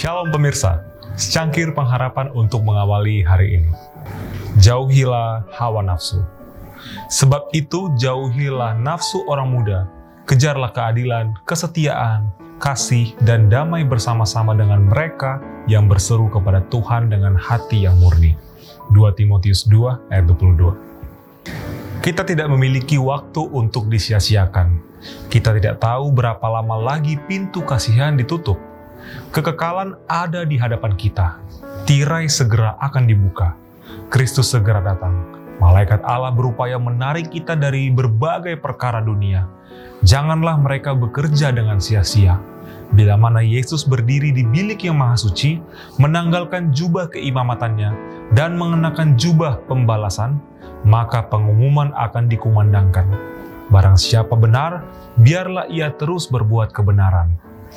Shalom pemirsa, secangkir pengharapan untuk mengawali hari ini. Jauhilah hawa nafsu. Sebab itu jauhilah nafsu orang muda, kejarlah keadilan, kesetiaan, kasih, dan damai bersama-sama dengan mereka yang berseru kepada Tuhan dengan hati yang murni. 2 Timotius 2 ayat 22 kita tidak memiliki waktu untuk disia-siakan. Kita tidak tahu berapa lama lagi pintu kasihan ditutup. Kekekalan ada di hadapan kita. Tirai segera akan dibuka. Kristus segera datang. Malaikat Allah berupaya menarik kita dari berbagai perkara dunia. Janganlah mereka bekerja dengan sia-sia. Bila mana Yesus berdiri di bilik yang maha suci, menanggalkan jubah keimamatannya, dan mengenakan jubah pembalasan, maka pengumuman akan dikumandangkan. Barang siapa benar, biarlah ia terus berbuat kebenaran.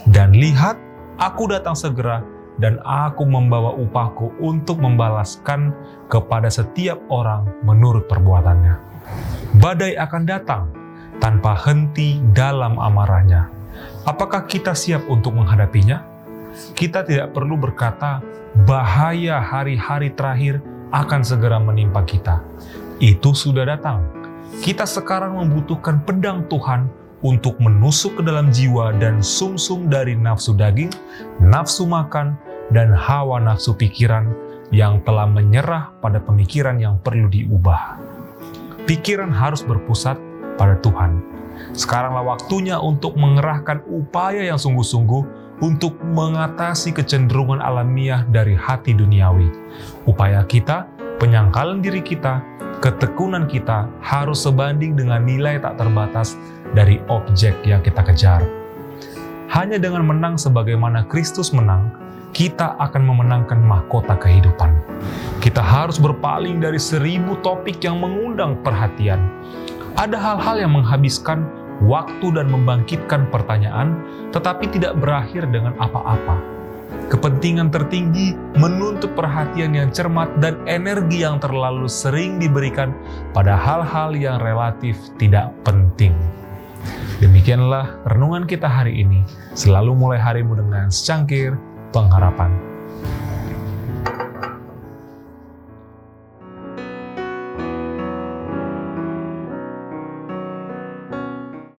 Dan lihat, aku datang segera, dan aku membawa upahku untuk membalaskan kepada setiap orang menurut perbuatannya. Badai akan datang tanpa henti dalam amarahnya. Apakah kita siap untuk menghadapinya? Kita tidak perlu berkata, bahaya hari-hari terakhir akan segera menimpa kita itu sudah datang. Kita sekarang membutuhkan pedang Tuhan untuk menusuk ke dalam jiwa dan sumsum -sum dari nafsu daging, nafsu makan, dan hawa nafsu pikiran yang telah menyerah pada pemikiran yang perlu diubah. Pikiran harus berpusat pada Tuhan. Sekaranglah waktunya untuk mengerahkan upaya yang sungguh-sungguh untuk mengatasi kecenderungan alamiah dari hati duniawi. Upaya kita, penyangkalan diri kita, ketekunan kita harus sebanding dengan nilai tak terbatas dari objek yang kita kejar. Hanya dengan menang sebagaimana Kristus menang, kita akan memenangkan mahkota kehidupan. Kita harus berpaling dari seribu topik yang mengundang perhatian. Ada hal-hal yang menghabiskan waktu dan membangkitkan pertanyaan, tetapi tidak berakhir dengan apa-apa kepentingan tertinggi menuntut perhatian yang cermat dan energi yang terlalu sering diberikan pada hal-hal yang relatif tidak penting. Demikianlah renungan kita hari ini. Selalu mulai harimu dengan secangkir pengharapan.